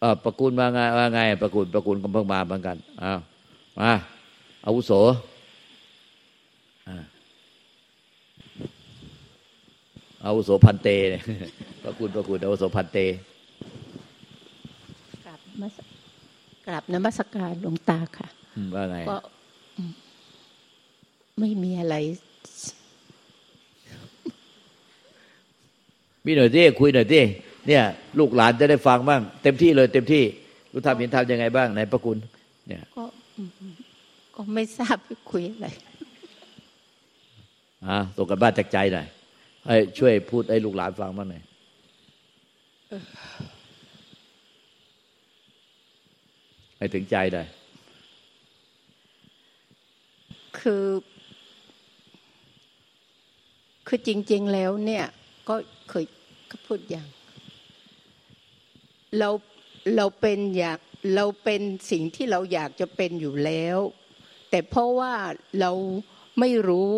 เออประกุลมาไงว่าไง ประกุลประกุลก็เพิ่งมาเหมือนกันอ้าวมาอาวุโสอาวุโสพันเตประกุลประกุลอาวุโสพันเตกราบมกราบนมัสการหลวงตาค่ะว่าไงก็ไม่มีอะไรมีหน่อยที่คุยหน่อยที่ เนี่ย ลูกหลานจะได้ฟังบ้าง เต็มที่เลยเต็มที่ รู้ทำเห็นทำยังไงบ้างในพระคุณ เนี่ยก็ก็ไม่ทราบคุยอะไรอ่าส่งกันบ้านจากใจหน่อยให้ช่วยพูดให้ลูกหลานฟังบ้างหน่อยให้ถึงใจหน่อยคือ คือจริง ๆ แล้วเนี่ย ก็เคยพูดอย่าง เราเราเป็นอยากเราเป็นสิ่งที่เราอยากจะเป็นอยู่แล้ว แต่เพราะว่าเราไม่รู้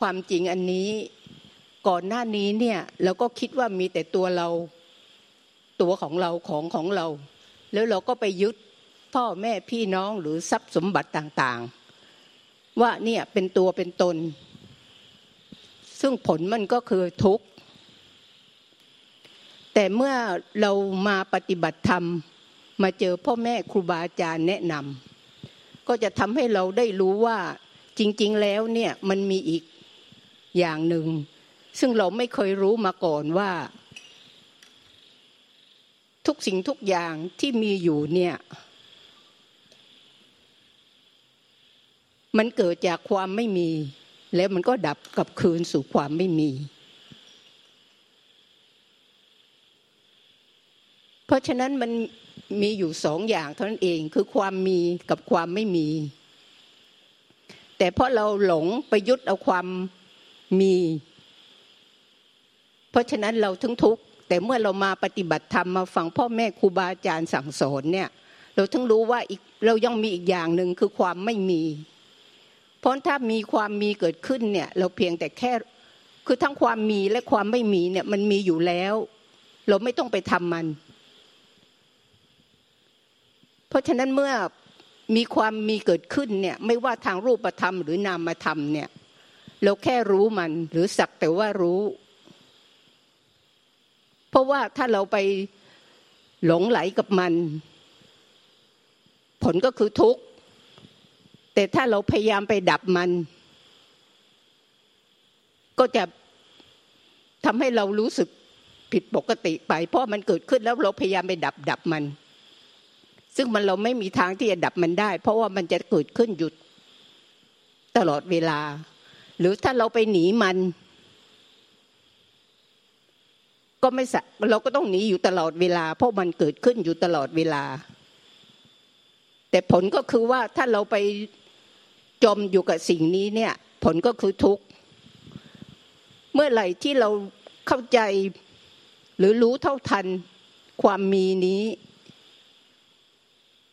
ความจริงอันนี้ ก่อนหน้านี้เนี่ยเราก็คิดว่ามีแต่ตัวเรา ตัวของเราของของเรา แล้วเราก็ไปยึดพ่อแม่พี่น้องหรือทรัพย์สมบัติต่างๆ ว่าเนี่ยเป็นตัวเป็นตน ซึ่งผลมันก็คือทุกข์ แต่เมื่อเรามาปฏิบัติธรรม มาเจอพ่อแม่ครูบาอาจารย์แนะนำก็จะทำให้เราได้รู้ว่าจริง ๆ แล้วเนี่ยมันมีอีกอย่างหนึ่ง ซึ่งเราไม่เคยรู้มาก่อนว่า ทุกสิ่งทุกอย่างที่มีอยู่เนี่ยมันเกิดจากความไม่มี แล้วมันก็ดับกับคืนสู่ความไม่มี เพราะฉะนั้นมันมีอยู่สองอย่างเท่านั้นเองคือความมีกับความไม่มี แต่เพราะเราหลงไปยึดเอาความมี เพราะฉะนั้นเราถึงทุกข์แต่เมื่อเรามาปฏิบัติธรรมมาฟังพ่อแม่ครูบาอาจารย์สั่งสอนเนี่ยเราถึงรู้ว่าอีกเรายังมีอีกอย่างหนึ่งคือความไม่มี เพราะถ้ามีความมีเกิดขึ้นเนี่ย เราเพียงแต่แค่คือทั้งความมีและความไม่มีเนี่ยมันมีอยู่แล้ว เราไม่ต้องไปทำมัน ราะฉะนั้นเมื่อมีความมีเกิดขึ้นเนี่ยไม่ว่าทางรูปธรรมหรือนามธรรมเนี่ยเราแค่รู้มันหรือสักแต่ว่ารู้ เพราะว่าถ้าเราไปหลงไหลกับมัน ผลก็คือทุกข์ แต่ถ้าเราพยายามไปดับมัน ก็จะทำให้เรารู้สึกผิดปกติไป เพราะมันเกิดขึ้นแล้วเราพยายามไปดับดับมัน ซึ่งมันเราไม่มีทางที่จะดับมันได้ เพราะว่ามันจะเกิดขึ้นหยุดตลอดเวลา หรือถ้าเราไปหนีมัน ก็ไม่สเราก็ต้องหนีอยู่ตลอดเวลา เพราะมันเกิดขึ้นอยู่ตลอดเวลา แต่ผลก็คือว่าถ้าเราไปจมอยู่กับสิ่งนี้เนี่ย ผลก็คือทุกข์เมื่อไหร่ที่เราเข้าใจหรือรู้เท่าทันความมีนี้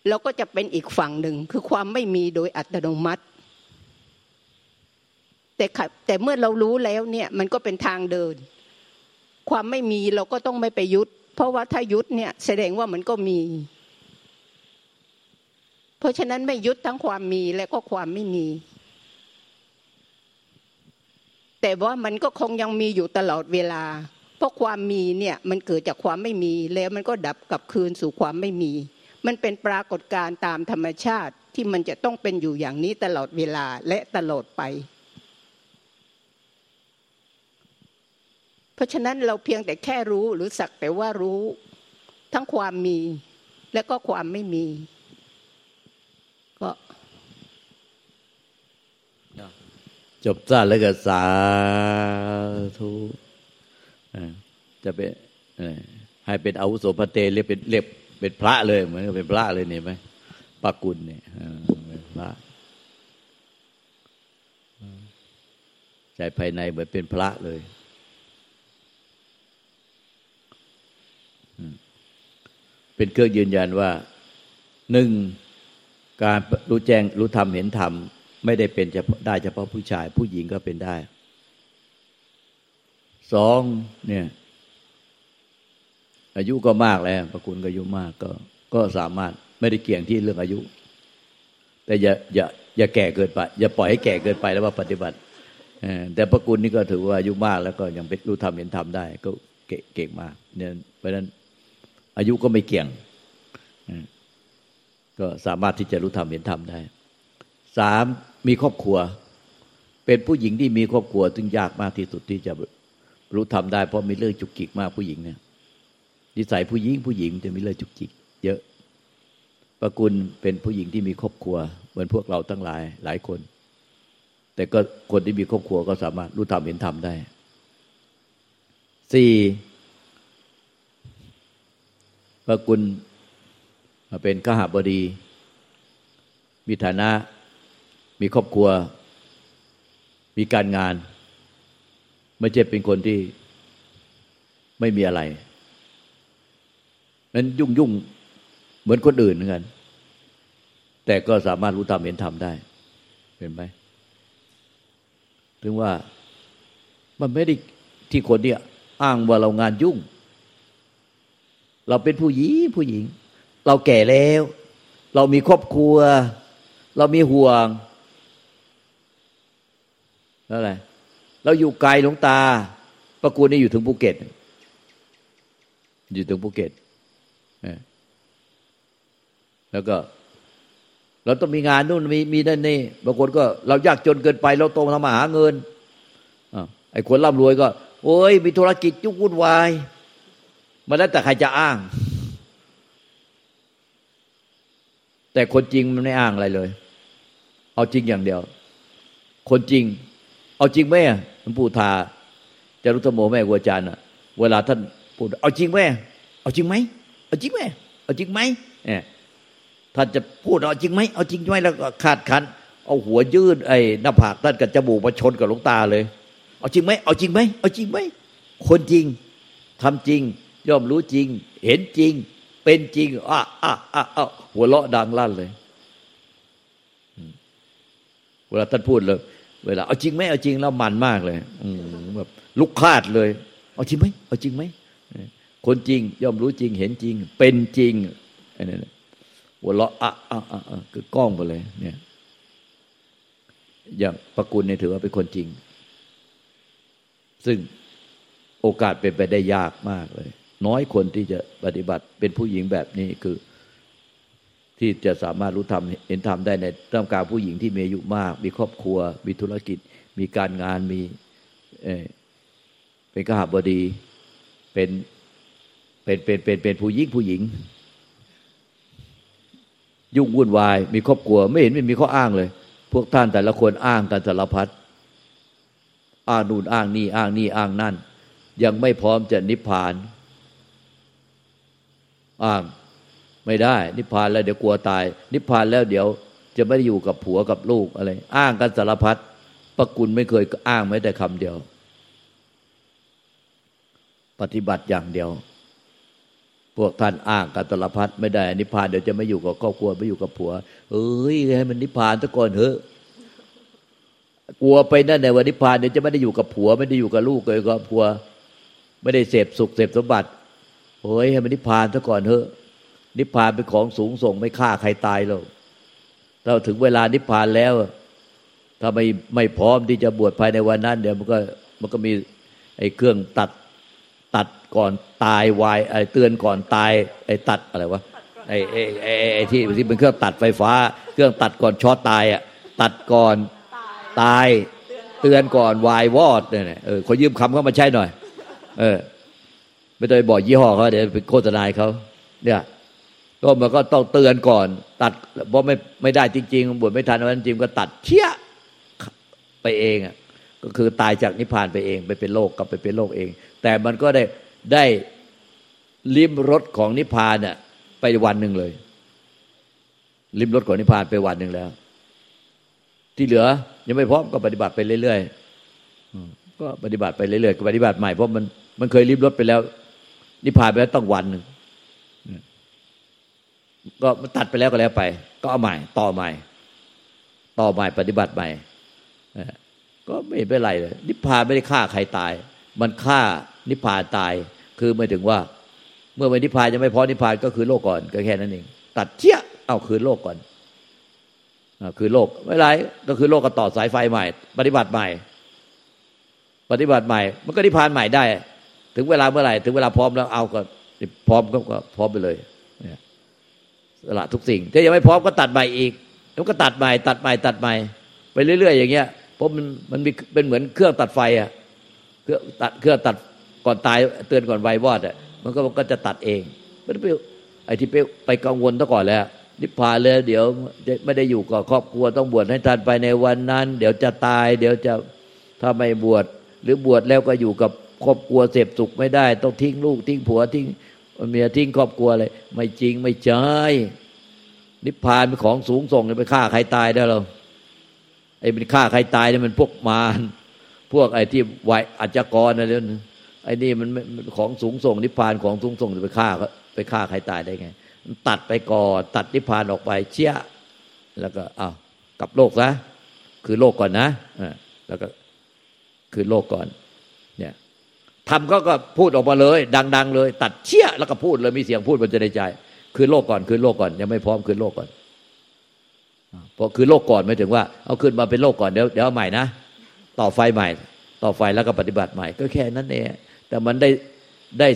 เราก็จะเป็นอีกฝั่งหนึ่งคือความไม่มีโดยอัตโนมัติ แต่แต่เมื่อเรารู้แล้วเนี่ยมันก็เป็นทางเดิน ความไม่มีเราก็ต้องไม่ไปยุดเพราะว่าถ้ายุดเนี่ยแสดงว่ามันก็มี เพราะฉะนั้นไม่ยุดทั้งความมีและก็ความไม่มี แต่ว่ามันก็คงยังมีอยู่ตลอดเวลา เพราะความมีเนี่ยมันเกิดจากความไม่มีแล้วมันก็ดับกลับคืนสู่ความไม่มี มันเป็นปรากฏการณ์ตามธรรมชาติที่มันจะต้องเป็นอยู่อย่างนี้ตลอดเวลาและตลอดไป เพราะฉะนั้นเราเพียงแต่แค่รู้หรือสักแต่ว่ารู้ ทั้งความมีและก็ความไม่มี ก็จบสั้นแล้วก็สาธุจะเป็นให้เป็นอาวุโสพระเตเรียกเป็นเรียก เป็นพระเลย เหมือนกับเป็นพระเลยเนี่ยไหมปากุลเนี่ยเป็นพระใจภายในเหมือนเป็นพระเลยเป็นเครื่องยืนยันว่าหนึ่งการรู้แจ้งรู้ธรรมเห็นธรรม ไม่ได้เป็นจะได้เฉพาะผู้ชาย ผู้หญิงก็เป็นได้สองเนี่ย อายุก็มากแล้วพระคุณก็อายุมากก็ ก็สามารถไม่ได้เกี่ยงที่เรื่องอายุ แต่อย่าอย่าอย่าแก่เกินไป อย่าปล่อยให้แก่เกินไปแล้วว่าปฏิบัติแต่พระคุณนี่ก็ถือว่าอายุมากแล้วก็ยังเป็นรู้ทำเห็นทำได้ ก็เก่งมากเนี่ยเพราะฉะนั้นอายุก็ไม่เกี่ยงก็สามารถที่จะรู้ทำเห็นทำได้สามมีครอบครัว เป็นผู้หญิงที่มีครอบครัวจึงยากมากที่สุดที่จะรู้ทำได้ เพราะมีเรื่องจุกจิกมากผู้หญิงเนี่ย นิสัยผู้หญิงผู้หญิงจะมีเรื่องจุกจิก เยอะประกุลเป็นผู้หญิงที่มีครอบครัว เหมือนพวกเราทั้งหลายหลายคน แต่ก็คนที่มีครอบครัวก็สามารถรู้ทำเห็นทำได้สี่พระกุลเป็นข้าหาบดี มีฐานะมีครอบครัว มีการงาน ไม่ใช่เป็นคนที่ไม่มีอะไร นั้นยุ่งยุ่งเหมือนคนอื่นเหมือนกัน แต่ก็สามารถรู้ธรรมเห็นธรรมได้ เห็นไหมถึงว่ามันไม่ได้ที่คนเนี่ยอ้างว่าเรางานยุ่ง เราเป็นผู้หญิงผู้หญิง เราแก่แล้ว เรามีครอบครัว เรามีห่วงแล้วอะไรเราอยู่ไกลหลวงตาประกูนี่อยู่ถึงภูเก็ต อยู่ถึงภูเก็ต แล้วก็เราต้องมีงานนู่นมีมีนั่นนี่บางคนก็เรายากจนเกินไป เราโตทำมาหาเงินอไอ้คนร่ำรวยก็ โอ้ยมีธุรกิจยุ่งวุ่นวายมาแล้วแต่ใครจะอ้าง แต่คนจริงมันไม่อ้างอะไรเลย เอาจริงอย่างเดียว คนจริง เอาจริงไหมหลวงปู่ทาจะรุตโมแม่กัวจานอะเวลาท่านพูดเอาจริงไหมเอาจริงไหมเอาจริงไหมเอาจริงไหมเนี่ย ท่านจะพูดเอาจริงไหมเอาจริงไหมแล้วก็ขาดขัน เอาหัวยืดไอ้หน้าผากท่านกับจมูกมาชนกับหลวงตาเลย เอาจริงไหมเอาจริงไหมเอาจริงไหมคนจริงทำจริง ย่อมรู้จริง เห็นจริง เป็นจริงอะอะอะอะหัวเราะดังลั่นเลย เวลาท่านพูดเลย เวลาเอาจริงไหมเอาจริงแล้วมันมากเลย อืแบบลุกคาดเลย เอาจริงไหมเอาจริงไหมคนจริงย่อมรู้จริง เห็นจริง เป็นจริงอันนี้ หัวเราะอะอะอะคือกล้องไปเลย เนี่ย อย่างประกุลเนี่ยถือว่าเป็นคนจริง ซึ่งโอกาสเป็นไปได้ยากมากเลย น้อยคนที่จะปฏิบัติเป็นผู้หญิงแบบนี้คือ ที่จะสามารถรู้ธรรมเห็นธรรมได้ในท่ามกลางผู้หญิงที่มีอายุมาก มีครอบครัว มีธุรกิจ มีการงานมีเเป็นกหบดีเป็นเป็นเป็นเป็นเป็นผู้หญิงผู้หญิง ยุ่งวุ่นวาย มีครอบครัว ไม่เห็นไม่มีข้ออ้างเลย พวกท่านแต่ละคนอ้างกันสารพัดอ้างนู่นอ้างนี่อ้างนี่อ้างนั่น ยังไม่พร้อมจะนิพพาน อ้างไม่ได้ นิพพานแล้วเดี๋ยวกลัวตาย นิพพานแล้วเดี๋ยวจะไม่ได้อยู่กับผัวกับลูกอะไร อ้างกันสารพัดปะกุลไม่เคยอ้างแม้แต่คำเดียว ปฏิบัติอย่างเดียว พวกท่านอ้างกันตลพัดไม่ได้นิพพานเดี๋ยวจะไม่อยู่กับครอบครัวไม่อยู่กับผัว เอ้ยให้มันนิพพานซะก่อนเถอะกลัวไปนั่นในวันนิพพานเดี๋ยวจะไม่ได้อยู่กับผัว ไม่ได้อยู่กับลูกเลยกับผัว ไม่ได้เสพสุขเสพสมบัติเฮ้ยให้มันนิพพานซะก่อนเถอะ นิพพานเป็นของสูงส่งไม่ฆ่าใครตายหรอกเราถึงเวลานิพพานแล้ว ถ้าไม่ไม่พร้อมที่จะบวชภายในวันนั้น เดี๋ยวมันก็มันก็มีไอ้เครื่องตัดตัด ก่อนตายวายไอ้เตือนก่อนตายไอ้ตัดอะไรวะไอ้ไอ้ไอ้ไอ้ที่ที่เป็นเครื่องตัดไฟฟ้า เครื่องตัดก่อนช็อตตายอะตัดก่อนตายเตือนก่อนวายวอดเนี่ยเออขอยืมคำเขามาใช้หน่อย เออ ไม่ต้องบอกยี่ห้อเขาเดี๋ยวไปโฆษณาเขาเนี่ยก็มันก็ต้องเตือนก่อน ตัดเพราะไม่ไม่ได้จริงๆบวชไม่ทันวันจริงก็ตัดเชี่ยไปเองอะก็คือตายจากนิพพานไปเอง ไปเป็นโลกกลับไปเป็นโลกเอง แต่มันก็ได้ ได้ลิ้มรสของนิพพานเนี่ยไปวันหนึ่งเลย ลิ้มรสของนิพพานไปวันหนึ่งแล้ว ที่เหลือ ยังไม่พร้อมก็ปฏิบัติไปเรื่อยๆก็ปฏิบัติไปเรื่อยๆก็ปฏิบัติใหม่เพราะมันมันเคยลิ้มรสไปแล้ว นิพพานไปแล้วต้องวันหนึ่งก็มันตัดไปแล้วก็แล้วไป ก็เอาใหม่ ต่อใหม่ ต่อใหม่ปฏิบัติใหม่ก็ไม่เป็นไรเลยนิพพานไม่ได้ฆ่าใครตาย มันฆ่า นิพพานตาย คือหมายถึงว่า เมื่อไม่นิพพานยังไม่พอนิพพานก็คือโลกก่อนก็แค่นั้นเองตัดเชี่ยเอาคืนโลกก่อนคือโลกไม่ไรก็คือโลกก็ต่อสายไฟใหม่ ปฏิบัติใหม่ ปฏิบัติใหม่ มันก็นิพพานใหม่ได้ ถึงเวลาเมื่อไหร่ถึงเวลาพร้อมแล้วเอาก็พร้อมก็พร้อมไปเลยเนี่ยสละทุกสิ่งถ้ายังไม่พร้อมก็ตัดใหม่อีกแล้วก็ตัดใหม่ตัดใหม่ตัดใหม่ไปเรื่อย ๆ อย่างเงี้ยเพราะมันมันมีเป็นเหมือนเครื่องตัดไฟอะเครื่องตัดเครื่องตัด ก่อนตายเตือนก่อนไววอดอะมันก็มันก็จะตัดเองไม่ได้ไปไอ้ที่ไปไปกังวลซะก่อนแล้วนิพพานเลยเดี๋ยวไม่ได้อยู่กับครอบครัวต้องบวชให้ทันไปในวันนั้น เดี๋ยวจะตาย เดี๋ยวจะถ้าไม่บวชหรือบวชแล้วก็อยู่กับครอบครัวเสพสุขไม่ได้ ต้องทิ้งลูกทิ้งผัวทิ้งเมียทิ้งครอบครัวอะไรไม่จริงไม่ใช่นิพพานเป็นของสูงส่งไปฆ่าใครตายได้หรอไอ้เป็นฆ่าใครตายเนี่ยมันพวกมารพวกไอ้ที่ไหวอัจกรอะไรนั่น ไอ้นี่มันของสูงส่งนิพพานของสูงส่งไปฆ่าไปฆ่าใครตายได้ไงตัดไปก่อนตัดนิพพานออกไปเชี่ยแล้วก็อ้าวกลับโลกซะคือโลกก่อนนะแล้วก็คือโลกก่อน เนี่ยทำก็ก็พูดออกมาเลย ดัง ๆ เลย ตัดเชี่ยแล้วก็พูดเลยมีเสียงพูดมันจะในใจ คือโลกก่อน คือโลกก่อนยังไม่พร้อมคือโลกก่อนพอคือโลกก่อนไม่ถึงว่า เอาขึ้นมาเป็นโลกก่อนเดี๋ยวเดี๋ยวใหม่นะต่อไฟใหม่ ต่อไฟแล้วก็ปฏิบัติใหม่ ก็แค่นั้นเอง แต่มันได้ได้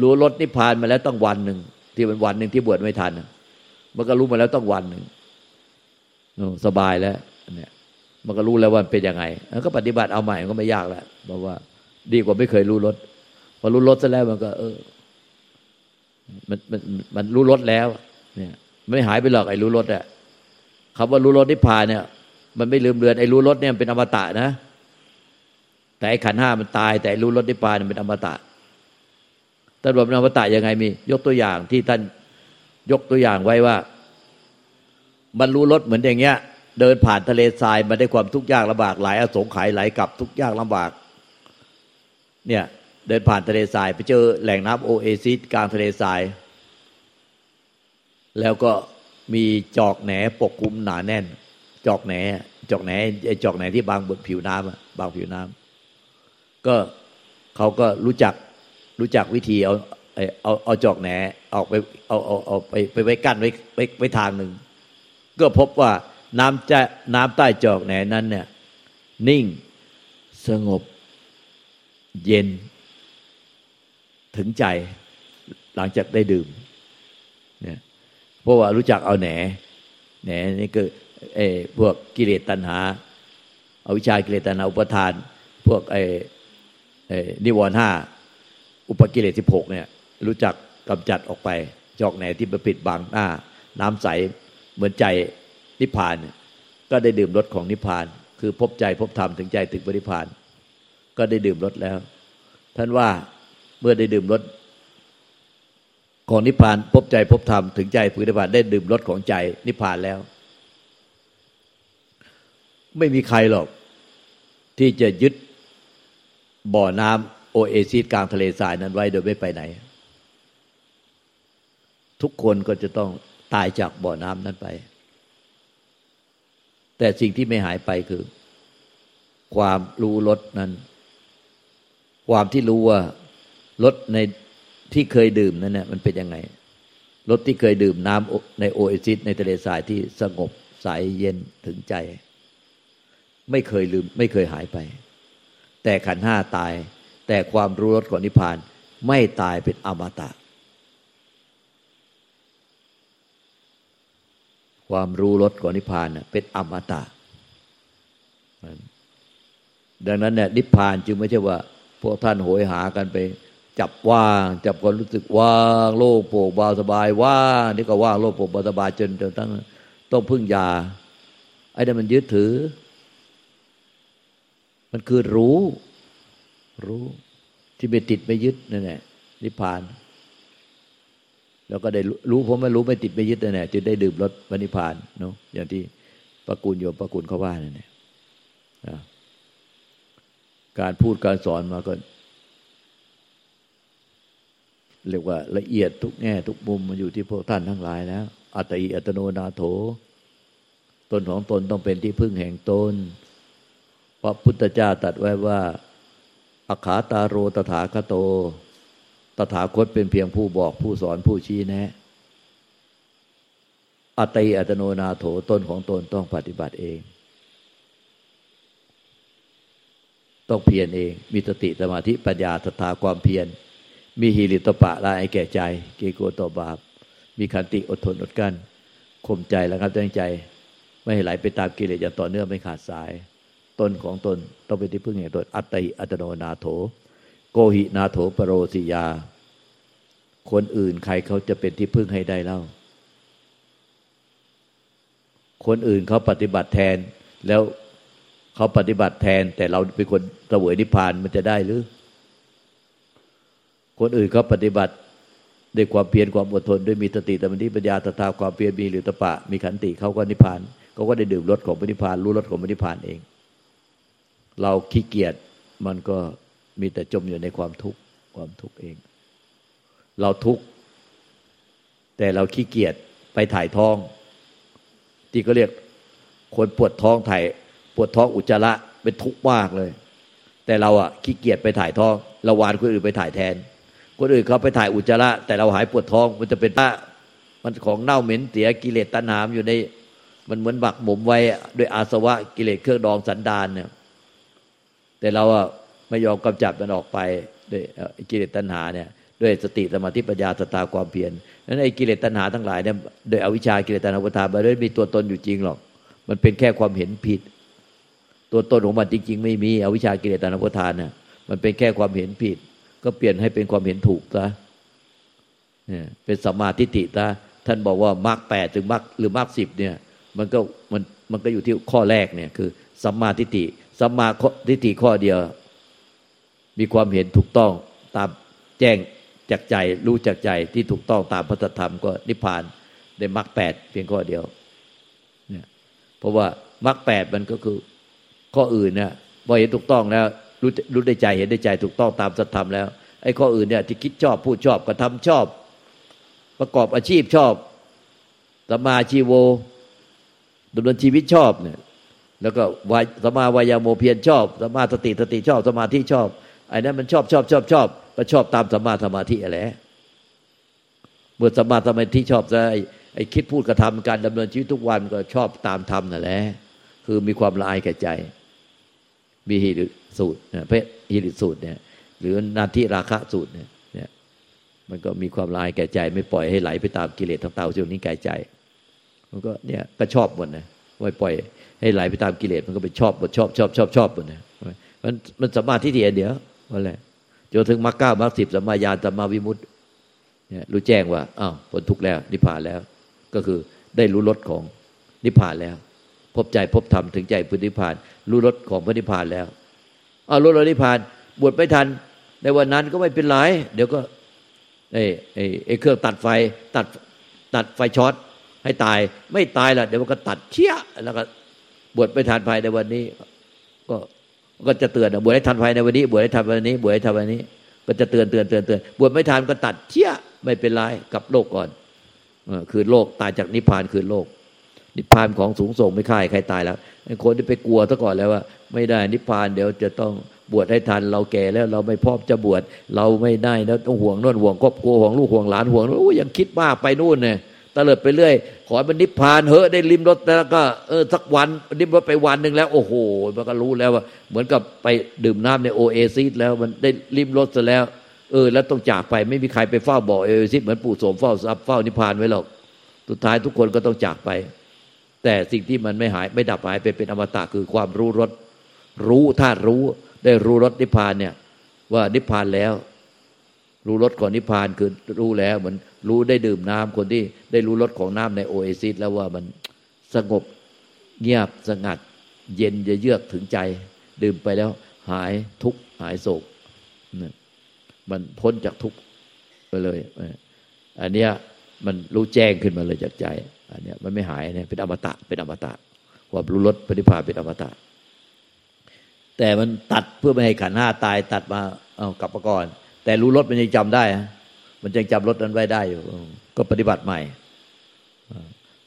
รู้รถนิพพานมาแล้วต้องวันหนึ่งที่มันวันหนึ่งที่บวชไม่ทันมันก็รู้มาแล้วต้องวันหนึ่งสบายแล้วเนี่ยมันก็รู้แล้วว่าเป็นยังไงแล้วก็ปฏิบัติเอาใหม่ก็ไม่ยากแล้วเพราะว่า ดีกว่าไม่เคยรู้รถพอรู้รถซะแล้วมันก็ เออ มันมันมันรู้รถแล้ว เนี่ยไม่หายไปหรอกไอ้รู้รถอะคำว่ารู้รถนิพพานเนี่ย มันไม่ลืมเลือนไอ้รู้รถเนี่ยเป็นอมตะนะ แต่ไอ้ขันห้ามันตาย แต่รู้รถนิพพานมันเป็นอมตะท่านบอกเป็นอมตะยังไงมี ยกตัวอย่างที่ท่านยกตัวอย่างไว้ว่าบรรลุรถเหมือนอย่างเงี้ย เดินผ่านทะเลทรายมาได้ความทุกข์ยากลำบากหลายอสงไขยไหลกลับทุกข์ยากลำบาก เนี่ยเดินผ่านทะเลทราย ไปเจอแหล่งน้ำโอเอซิสกลางทะเลทราย แล้วก็มีจอกแหนปกคลุมหนาแน่น จอกแหนจอกแหนไอจอกแหนที่บางบนผิวน้ำบางผิวน้ำ ก็เขาก็รู้จักรู้จักวิธีเอาเอาเอาจอกแหนออกไปเอาเอาเอาไปไปไว้กั้นไว้ไว้ไว้ทางหนึ่งก็พบว่าน้ำจะน้ำใต้จอกแหนนั้นเนี่ยนิ่งสงบเย็น ถึงใจหลังจากได้ดื่มเนี่ยเพราะว่ารู้จักเอาแหนแหนนี่คือเอพวกกิเลสตัณหาเอาวิชากิเลสตัณหาอุปทาน พวกไอ้ นิวรณ์ห้าอุปกิเลสสิบหกเนี่ย รู้จักกำจัดออกไป จอกแหนที่ไปปิดบังหน้า น้ำใสเหมือนใจนิพพาน ก็ได้ดื่มรสของนิพพาน คือพบใจพบธรรมถึงใจถึงปริพาน ก็ได้ดื่มรสแล้ว ท่านว่าเมื่อได้ดื่มรสของนิพพาน พบใจพบธรรมถึงใจปริพานได้ดื่มรสของใจนิพพานแล้ว ไม่มีใครหรอกที่จะยึด บ่อน้ำโอเอซิสกลางทะเลทรายนั้นไว้โดยไม่ไปไหน ทุกคนก็จะต้องตายจากบ่อน้ำนั้นไป แต่สิ่งที่ไม่หายไปคือ ความรู้รสนั้น ความที่รู้ว่ารสในที่เคยดื่มนั้นเนี่ยมันเป็นยังไงรสที่เคยดื่มน้ำในโอเอซิสในทะเลทรายที่สงบใสเย็นถึงใจ ไม่เคยลืม ไม่เคยหายไป แต่ขันห้าตาย แต่ความรู้รสของนิพพานไม่ตายเป็นอมตะ ความรู้รสของนิพพานเป็นอมตะ ดังนั้นเนี่ยนิพพานจึงไม่ใช่ว่า พวกท่านโหยหากันไป จับว่าง จับความรู้สึกว่างโล่งโปร่งเบาสบายว่างนี่ก็ว่างโล่งโปร่งเบาสบายจนจนตั้งต้องพึ่งยาไอ้นั่นมันยึดถือ มันคือรู้ รู้ที่ไม่ติดไม่ยึดนั่นแหละนิพพาน แล้วก็ได้รู้ผมไม่รู้ไม่ติดไม่ยึดนั่นแหละจึงได้ดื่มรสวนิพพานเนาะอย่างที่ประกุลโยมประกุลเขาว่านั่นแหละการพูดการสอนมาก็เรียกว่าละเอียดทุกแง่ทุกมุมมันอยู่ที่พวกท่านทั้งหลายแล้วอัตติอัตโนนาโถ ตนของตนต้องเป็นที่พึ่งแห่งตน พราะพุทธเจ้าตรัสไว้ว่าอาขาตาโรตถาคโต ตถาคตเป็นเพียงผู้บอกผู้สอนผู้ชี้แนะ อัตติอัตโนนาโถตนของตนต้องปฏิบัติเอง ต้องเพียรเอง มีสติสมาธิปัญญาศรัทธาความเพียร มีหิริตปะละไอแก่ใจ เกโกตบาป มีขันติอดทนอดกั้นข่มใจแล้วครับตั้งใจ ไม่ให้ไหลไปตามกิเลสอย่างต่อเนื่องไม่ขาดสาย ตนของตนต้องเป็นที่พึ่งแห่งตน อัตติอัตโนนาโถ โกหินาโถปรโรสิยา คนอื่นใครเขาจะเป็นที่พึ่งให้ได้เล่า คนอื่นเขาปฏิบัติแทนแล้วเขาปฏิบัติแทน แต่เราเป็นคนเสวยนิพพานมันจะได้หรือ คนอื่นเขาปฏิบัติด้วยความเพียรความอดทนด้วยมีสติสมาธิปัญญาตถาความเพียรมีหรือตปะ มีขันติเขาก็นิพพานเขาก็ได้ดื่มรสของนิพพานรู้รสของนิพพานเอง เราขี้เกียจมันก็มีแต่จมอยู่ในความทุกข์ความทุกข์เอง เราทุกข์แต่เราขี้เกียจไปถ่ายท้อง ที่ก็เรียกคนปวดท้องถ่ายปวดท้องอุจจาระเป็นทุกข์มากเลย แต่เราอะขี้เกียจไปถ่ายท้องเราวานคนอื่นไปถ่ายแทน คนอื่นเขาไปถ่ายอุจจาระ แต่เราหายปวดท้องมันจะเป็นว่ามันของเน่าเหม็นเสียกิเลสตัณหามอยู่ใน มันเหมือนบักหมมไว้ด้วยอาสวะกิเลสเครื่องดองสันดานเนี่ย แต่เราอะไม่ยอมกำจัดมันออกไปด้วยกิเลสตัณหาเนี่ยด้วยสติสมาธิปัญญาสตาความเพียรนั้นไอ้กิเลสตัณหาทั้งหลายเนี่ยโดยอวิชชากิเลสตัณหาอุปทานมันไม่มีตัวตนอยู่จริงหรอก มันเป็นแค่ความเห็นผิด ตัวตนของมันจริง ๆ ไม่มีอวิชชากิเลสตัณหาอุปทานเนี่ยมันเป็นแค่ความเห็นผิด ก็เปลี่ยนให้เป็นความเห็นถูกซะเนี่ยเป็นสัมมาทิฏฐิซะท่านบอกว่ามรรคแปดถึงมรรคหรือมรรคสิบเนี่ย มันก็มันมันก็อยู่ที่ข้อแรกเนี่ยคือสัมมาทิฏฐิ สัมมาทิฏฐิข้อเดียว มีความเห็นถูกต้องตามแจ้งจากใจรู้จากใจที่ถูกต้องตามพระธรรมก็นิพพานในมรรคแปดเพียงข้อเดียวเนี่ยเพราะว่ามรรคแปดมันก็คือข้ออื่นเนี่ยพอเห็นถูกต้องแล้วรู้รู้ได้ใจเห็นได้ใจถูกต้องตามสัจธรรมแล้วไอ้ข้ออื่นเนี่ยที่คิดชอบพูดชอบกระทำชอบ ประกอบอาชีพชอบสมาชีโวดำเนินชีวิตชอบเนี่ย แล้วก็วายสมาวายาโมเพียรชอบสมาสติสติชอบสมาธิชอบไอ้นั้นมันชอบชอบชอบชอบก็ชอบตามสมาสมาธิอะไรเมื่อสมาสมาธิชอบจะไอ้คิดพูดกระทำการดำเนินชีวิตทุกวันก็ชอบตามธรรมนั่นแหละคือมีความละอายแก่ใจ มีหิริสูตรเนี่ยเพศหิริสูตรเนี่ย หรือนาทีราคะสูตรเนี่ยเนี่ย มันก็มีความละอายแก่ใจ ไม่ปล่อยให้ไหลไปตามกิเลสทั้งเต่าช่วงนี้แก่ใจ มันก็เนี่ยก็ชอบหมดนะไม่ปล่อย ให้ไหลไปตามกิเลสมันก็ไปชอบหมดชอบชอบชอบชอบหมดนะมันมันสมาธิที่เดียวว่าแหละจนถึงมรรคเก้ามรรคสิบสัมมาญาณสัมมาวิมุตติเนี่ยรู้แจ้งว่าอ้าวพ้นทุกข์แล้ว นิพพานแล้ว ก็คือได้รู้รสของนิพพานแล้ว พบใจพบธรรมถึงใจพุทธิพาน รู้รสของพระนิพพานแล้วอ้าวรู้รสนิพพานบวชไม่ทัน ในวันนั้นก็ไม่เป็นไรเดี๋ยวก็ไอ้ไอ้เครื่องตัดไฟตัดตัดไฟช็อตให้ตายไม่ตายละเดี๋ยวมันก็ตัดเชี่ยแล้วก็ บวชไม่ทันภายในวันนี้ ก็ก็จะเตือนบวชให้ทันภายในวันนี้ บวชให้ทันวันนี้ บวชให้ทันวันนี้ ก็จะเตือนเตือนเตือนเตือนบวชไม่ทันก็ตัดเชี่ยไม่เป็นไรกับโลกก่อนคือโลกตายจากนิพพานคือโลก นิพพานของสูงส่งไม่ค่ายใครตายแล้วคนที่ไปกลัวซะก่อนแล้วว่า ไม่ได้นิพพานเดี๋ยวจะต้องบวชให้ทันเราแก่แล้วเราไม่พร้อมจะบวชเราไม่ได้แล้วต้องห่วงน่นห่วงครอบครัวห่วงลูกห่วงหลานห่วงโอ้ยังคิดมากไปนู่นเนี่ย เลิดไปเรื่อย ขอมันนิพพานเฮ้ได้ริมรถแล้วก็เออสักวันริมรถไปวันหนึ่งแล้ว โอ้โห มันก็รู้แล้วว่า เหมือนกับไปดื่มน้ำในโอเอซิสแล้วมันได้ริมรถซะแล้ว เออ แล้วต้องจากไปไม่มีใครไปเฝ้าบ่อโอเอซิสเหมือนปู่โสมเฝ้าทรัพย์เฝ้านิพพานไว้หรอกสุดท้ายทุกคนก็ต้องจากไป แต่สิ่งที่มันไม่หายไม่ดับหายไปเป็นอมตะคือความรู้รสรู้ธาตุรู้ได้รู้รสนิพพานเนี่ย ว่านิพพานแล้ว รู้รสของนิพพานคือรู้แล้วเหมือนรู้ได้ดื่มน้ำคนที่ได้รู้รสของน้ำในโอเอซิสแล้วว่ามันสงบเงียบสงัด เย็นจะเยือกถึงใจ ดื่มไปแล้ว หายทุกข์หายโศกมันพ้นจากทุกข์ไปเลย อันเนี้ยมันรู้แจ้งขึ้นมาเลยจากใจ อันเนี้ยมันไม่หายเนี่ยเป็นอมตะเป็นอมตะความรู้รสปฏิภาเป็นอมตะ แต่มันตัดเพื่อไม่ให้ขันห้าตายตัดมาเอากลับมาก่อน แต่รู้รถมันยังจำได้ มันยังจำรถนั้นไว้ได้อยู่ ก็ปฏิบัติใหม่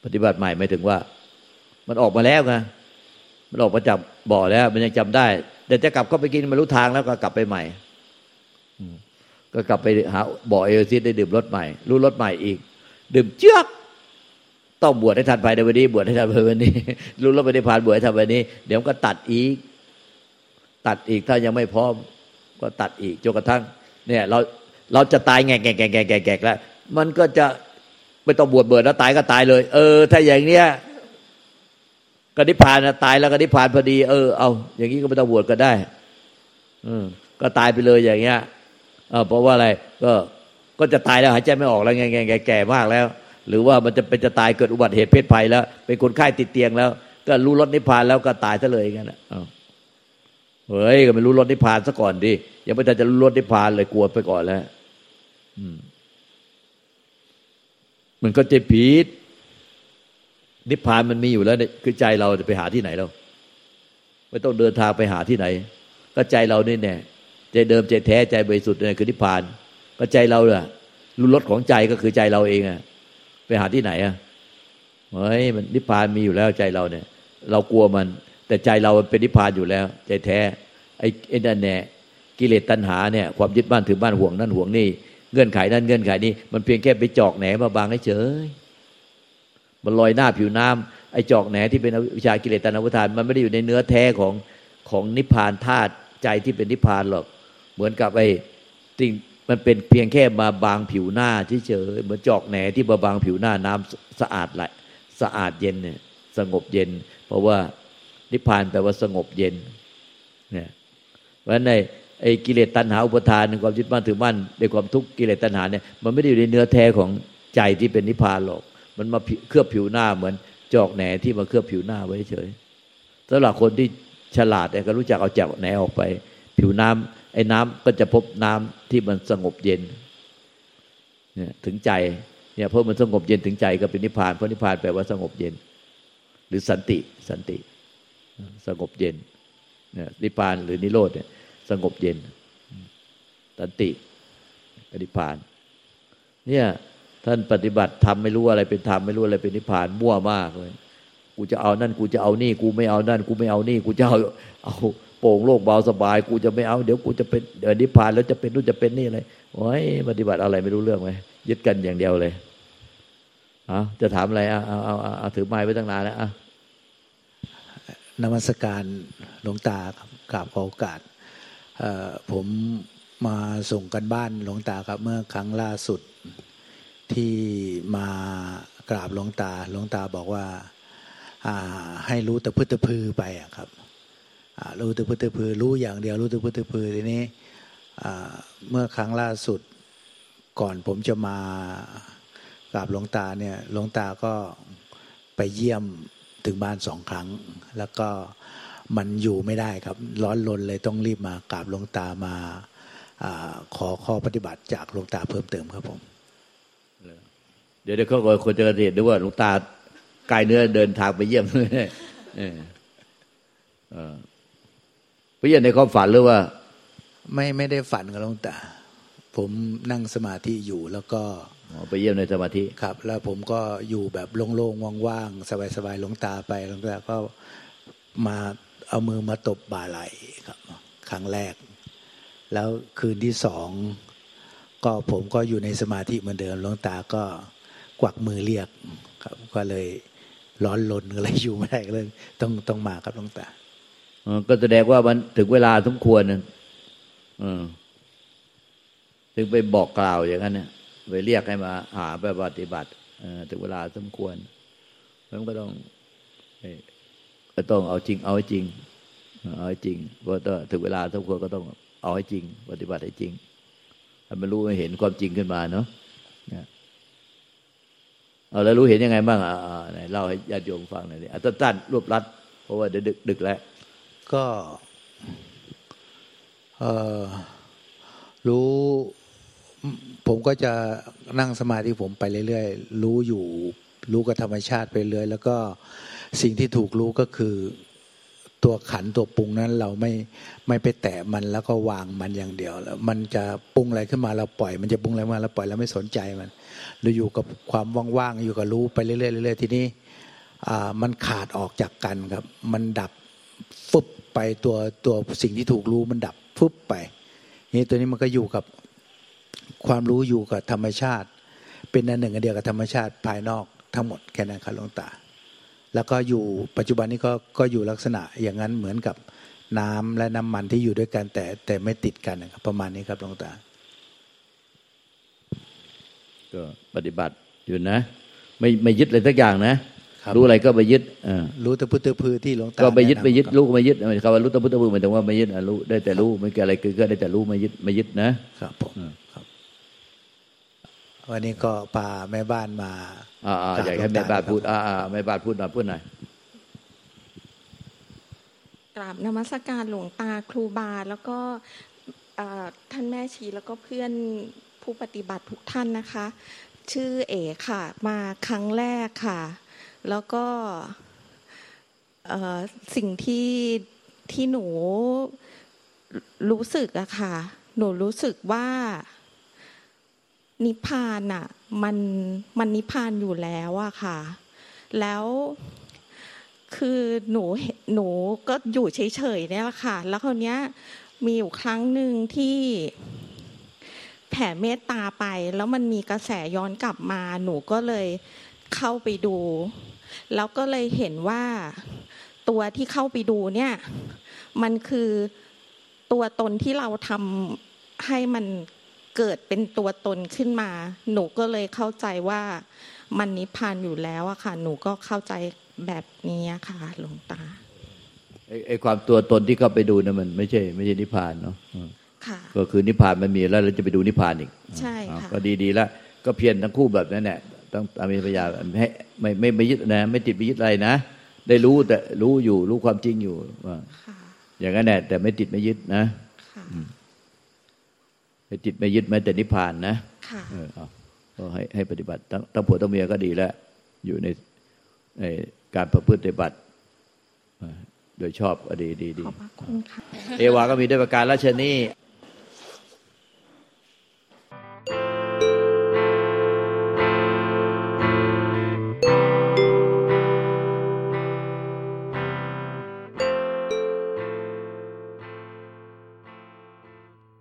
ปฏิบัติใหม่ไม่ถึงว่า มันออกมาแล้วไงมันออกมาจับบ่อแล้ว มันยังจำได้แต่จะกลับก็ไปกินมันรู้ทางแล้วก็กลับไปใหม่ก็กลับไปหาบ่อเอซิสได้ดื่มรถใหม่ รู้รถใหม่อีก ดื่มเจือกต้องบวชให้ทันภายในวันนี้ บวชให้ทันภายในวันนี้ รู้รถไปได้ผ่านบวชให้ทันวันนี้ เดี๋ยวก็ตัดอีก ตัดอีกถ้ายังไม่พร้อม ก็ตัดอีกจนกระทั่ง เนี่ยเราเราจะตายแงกแงกแงกแงกแงกแล้วมันก็จะไม่ต้องบวชเบื่อแล้วตายก็ตายเลย เออ ถ้าอย่างเนี้ยก็นิพพานนะตายแล้วก็นิพพานพอดี เออเอาอย่างนี้ก็ไม่ต้องบวชก็ได้ อืมก็ตายไปเลยอย่างเงี้ยเออเพราะว่าอะไร ก็ก็จะตายแล้วหายใจไม่ออกแล้วไงไงแก่มากแล้ว หรือว่ามันจะเป็นจะตายเกิดอุบัติเหตุเพศภัยแล้ว เป็นคนไข้ติดเตียงแล้ว ก็รู้รถนิพพานแล้วก็ตายซะเลยงั้นอะ เฮ้ยก็ไม่รู้รถนิพพานซะก่อนดิยังไม่ทันจะรู้รถนิพพานเลยกลัวไปก่อนแล้วมมันก็จะผิดนิพพานมันมีอยู่แล้วเนี่ยคือใจเราจะไปหาที่ไหนเราไม่ต้องเดินทางไปหาที่ไหน ก็ใจเราเนี่ยแน่ใจเดิมใจแท้ใจบริสุทธิ์เนี่ยคือนิพพาน ก็ใจเราเนี่ยรู้รสของใจก็คือใจเราเองอะไปหาที่ไหนอะเฮ้ยมันนิพพานมีอยู่แล้วใจเราเนี่ย เรากลัวมัน แต่ใจเราเป็นนิพพานอยู่แล้ว ใจแท้ไอ้ไอ้นั่นแน่กิเลสตัณหาเนี่ยความยึดบ้านถือบ้านห่วงนั่นห่วงนี่เงื่อนไขนั่นเงื่อนไขนี้มันเพียงแค่ไปจอกแหนมาบางเฉยมันลอยหน้าผิวน้ำไอ้จอกแหนที่เป็นวิชากิเลสตัณหาวุทานมันไม่ได้อยู่ในเนื้อแท้ของของนิพพานธาตุใจที่เป็นนิพพานหรอกเหมือนกับไอ้สิ่งมันเป็นเพียงแค่มาบางผิวหน้าเฉยเหมือนจอกแหนที่มาบางผิวหน้าน้ำสะอาดไหลสะอาดเย็นเนี่ยสงบเย็น เพราะว่า นิพพานแปลว่าสงบเย็นเนี่ยเพราะในไอ้กิเลสตัณหาอุปทานความยึดมั่นถือมั่นในความทุกข์กิเลสตัณหาเนี่ยมันไม่ได้อยู่ในเนื้อแท้ของใจที่เป็นนิพพานหรอก มันมาเคลือบผิวหน้าเหมือนจอกแหนที่มาเคลือบผิวหน้าไว้เฉยสำหรับคนที่ฉลาดเนี่ยก็รู้จักเอาจอกแหนออกไป ผิวน้ำไอ้น้ำก็จะพบน้ำที่มันสงบเย็นเนี่ยถึงใจเนี่ยเพราะมันสงบเย็นถึงใจก็เป็นนิพพานเพราะนิพพานแปลว่าสงบเย็น หรือสันติสันติ สงบเย็นนี่นิพพานหรือนิโรธเนี่ย สงบเย็นสันตินิพพาน เนี่ยท่านปฏิบัติทำไม่รู้อะไรเป็นธรรมไม่รู้อะไรเป็นนิพพานมั่วมากเลย กูจะเอานั่น กูจะเอานี่ กูไม่เอานั่น กูไม่เอานี่ กูจะเอาเอาโป่งโล่งเบาสบาย กูจะไม่เอา เดี๋ยวกูจะเป็นเดี๋ยวนิพพานแล้วจะเป็นนู่นจะเป็นนี่อะไรโอ้ยปฏิบัติอะไรไม่รู้เรื่องไหมยึดกันอย่างเดียวเลยอะจะถามอะไรอะเอาเอาเอาถือไม้ไว้ตั้งนานแล้วอะ นมัสการหลวงตาครับกราบขอโอกาสผมมาส่งกันบ้านหลวงตาครับ เมื่อครั้งล่าสุดที่มากราบหลวงตาหลวงตาบอกว่าให้รู้แต่พื้นตะพือไปครับรู้แต่พื้นตะพือรู้อย่างเดียว รู้แต่พื้นตะพือทีนี้เมื่อครั้งล่าสุดก่อนผมจะมากราบหลวงตาเนี่ยหลวงตาก็ไปเยี่ยม ถึงบ้านสองครั้ง แล้วก็มันอยู่ไม่ได้ครับ ร้อนรนเลยต้องรีบมากราบหลวงตามาอขอข้อปฏิบัติจากหลวงตาเพิ่มเติมครับผม เดี๋ยวเดี๋ยวเขาควรจะเห็นด้วยว่าหลวงตากายเนื้อเดินทางไปเยี่ยมไปเยี่ยมในความฝันหรือว่า ไม่ไม่ได้ฝันกับหลวงตา ผมนั่งสมาธิอยู่แล้วก็ ไปเยี่ยมในสมาธิครับ แล้วผมก็อยู่แบบโล่งๆว่างๆสบายๆหลวงตาไปหลวงตาก็มาเอามือมาตบบ่าไหลครับ ครั้งแรก แล้วคืนที่สองก็ผมก็อยู่ในสมาธิเหมือนเดิมหลวงตาก็กวักมือเรียกครับ ก็เลยร้อนลนอะไรอยู่ไม่ได้เลยต้องต้องมาครับหลวงตาก็แสดงว่ามันถึงเวลาสมควรถึงไปบอกกล่าวอย่างนั้นเนี่ย ไปเรียกให้มา หาไปปฏิบัติถึงเวลาสมควรมันก็ต้องก็ต้องเอาจริง เอาให้จริง เอาให้จริงเพราะถึงเวลาสมควรก็ต้องเอาให้จริง ปฏิบัติให้จริงให้มันรู้ให้เห็นความจริงขึ้นมาเนาะเอาแล้วรู้เห็นยังไงบ้างอ่าไหนเล่าให้ญาติโยมฟังหน่อยดิอะตั้นรวบรัดเพราะว่าเดี๋ยวดึกดึกแล้วก็ เออรู้ ผมก็จะนั่งสมาธิผมไปเรื่อยๆ รู้อยู่รู้กับธรรมชาติไปเรื่อยแล้วก็สิ่งที่ถูกรู้ก็คือตัวขันตัวปรุงนั้นเราไม่ไม่ไปแตะมันแล้วก็วางมันอย่างเดียวแล้วมันจะปรุงอะไรขึ้นมาเราปล่อย มันจะปรุงอะไรมาเราปล่อยเราไม่สนใจมันเราอยู่กับความว่างๆอยู่กับรู้ไปเรื่อยๆเรื่อยๆทีนี้มันขาดออกจากกันครับ มันดับฟึบไปตัวตัวสิ่งที่ถูกรู้มันดับฟึบไปนี่ตัวนี้มันก็อยู่กับ ความรู้อยู่กับธรรมชาติ เป็นอันหนึ่งอันเดียวกับธรรมชาติภายนอกทั้งหมดแค่นั้นครับหลวงตา แล้วก็อยู่ปัจจุบันนี้ก็ก็อยู่ลักษณะอย่างนั้นเหมือนกับน้ำและน้ำมันที่อยู่ด้วยกันแต่แต่ไม่ติดกันนะครับประมาณนี้ครับหลวงตา ก็ปฏิบัติอยู่นะ ไม่ไม่ยึดอะไรสักอย่างนะครับรู้อะไรก็ไปยึดอ่ารู้แต่พุทธพือที่หลวงตาก็ไปยึดแนะนำไปยึดครับรู้ก็ไม่ยึดคำว่ารู้ตพุทธบุญหมายถึงว่าไม่ยึดอะรู้ได้แต่รู้ไม่เกิดอะไรเกิดก็ได้แต่รู้ไม่ยึดไม่ยึดนะครับผมครับ วันนี้ก็พาแม่บ้านมาอ่าอ่าครับอยากให้หลวแม่งตาบ้านพูดครับอ่าอ่าแม่บ้านพูดหน่อยพูดหน่อยกราบนมัสการหลวงตาครูบาแล้วก็เอ่อท่านแม่ชีแล้วก็เพื่อนผู้ปฏิบัติทุกท่านนะคะ ชื่อเอ๋ค่ะ มาครั้งแรกค่ะ แล้วก็เอ่อสิ่งที่ที่หนูรู้สึกอะค่ะ หนูรู้สึกว่า นิพพานอะมันมันนิพพานอยู่แล้วอะค่ะ แล้วคือหนูหนหนูก็อยู่เฉยๆเนี่ยแหละค่ะ แล้วคราวเนี้ยมีอยู่ครั้งหนึ่งที่แผ่เมตตาไปแล้วมันมีกระแสย้อนกลับมา หนูก็เลยเข้าไปดู แล้วก็เลยเห็นว่าตัวที่เข้าไปดูเนี่ย มันคือตัวตนที่เราทำให้มัน เกิดเป็นตัวตนขึ้นมา หนูก็เลยเข้าใจว่ามันนิพพานอยู่แล้วอะค่ะ หนูก็เข้าใจแบบนี้อะค่ะหลวงตาไอ้ไอ้ความตัวตนที่เข้าไปดูนะมัน ไม่ใช่ ไม่ใช่นิพพานเนาะอืมค่ะก็คือนิพพานมันมีแล้วเราจะไปดูนิพพานอีกใช่อ่าค่ะก็ดีดีแล้วก็เพียรทั้งคู่แบบนั้นแหละต้องมีปัญญาให้ไม่ไม่ไม่ยึดนะ ไม่ติดไม่ยึดอะไรนะ ได้รู้แต่รู้อยู่รู้ความจริงอยู่ว่าค่ะอย่างนั้นแหละแต่ไม่ติดไม่ยึดนะค่ะ ไม่ติดไม่ยึดแม้แต่นิพพานนะค่ะเออเอาก็ให้ให้ปฏิบัติทั้งทั้งผัวทั้งเมียก็ดีแล้ว อยู่ในในการประพฤติปฏิบัติเออโดยชอบก็ดีดีดีขอบพระคุณค่ะเอวาก็มีด้วยประการราชนี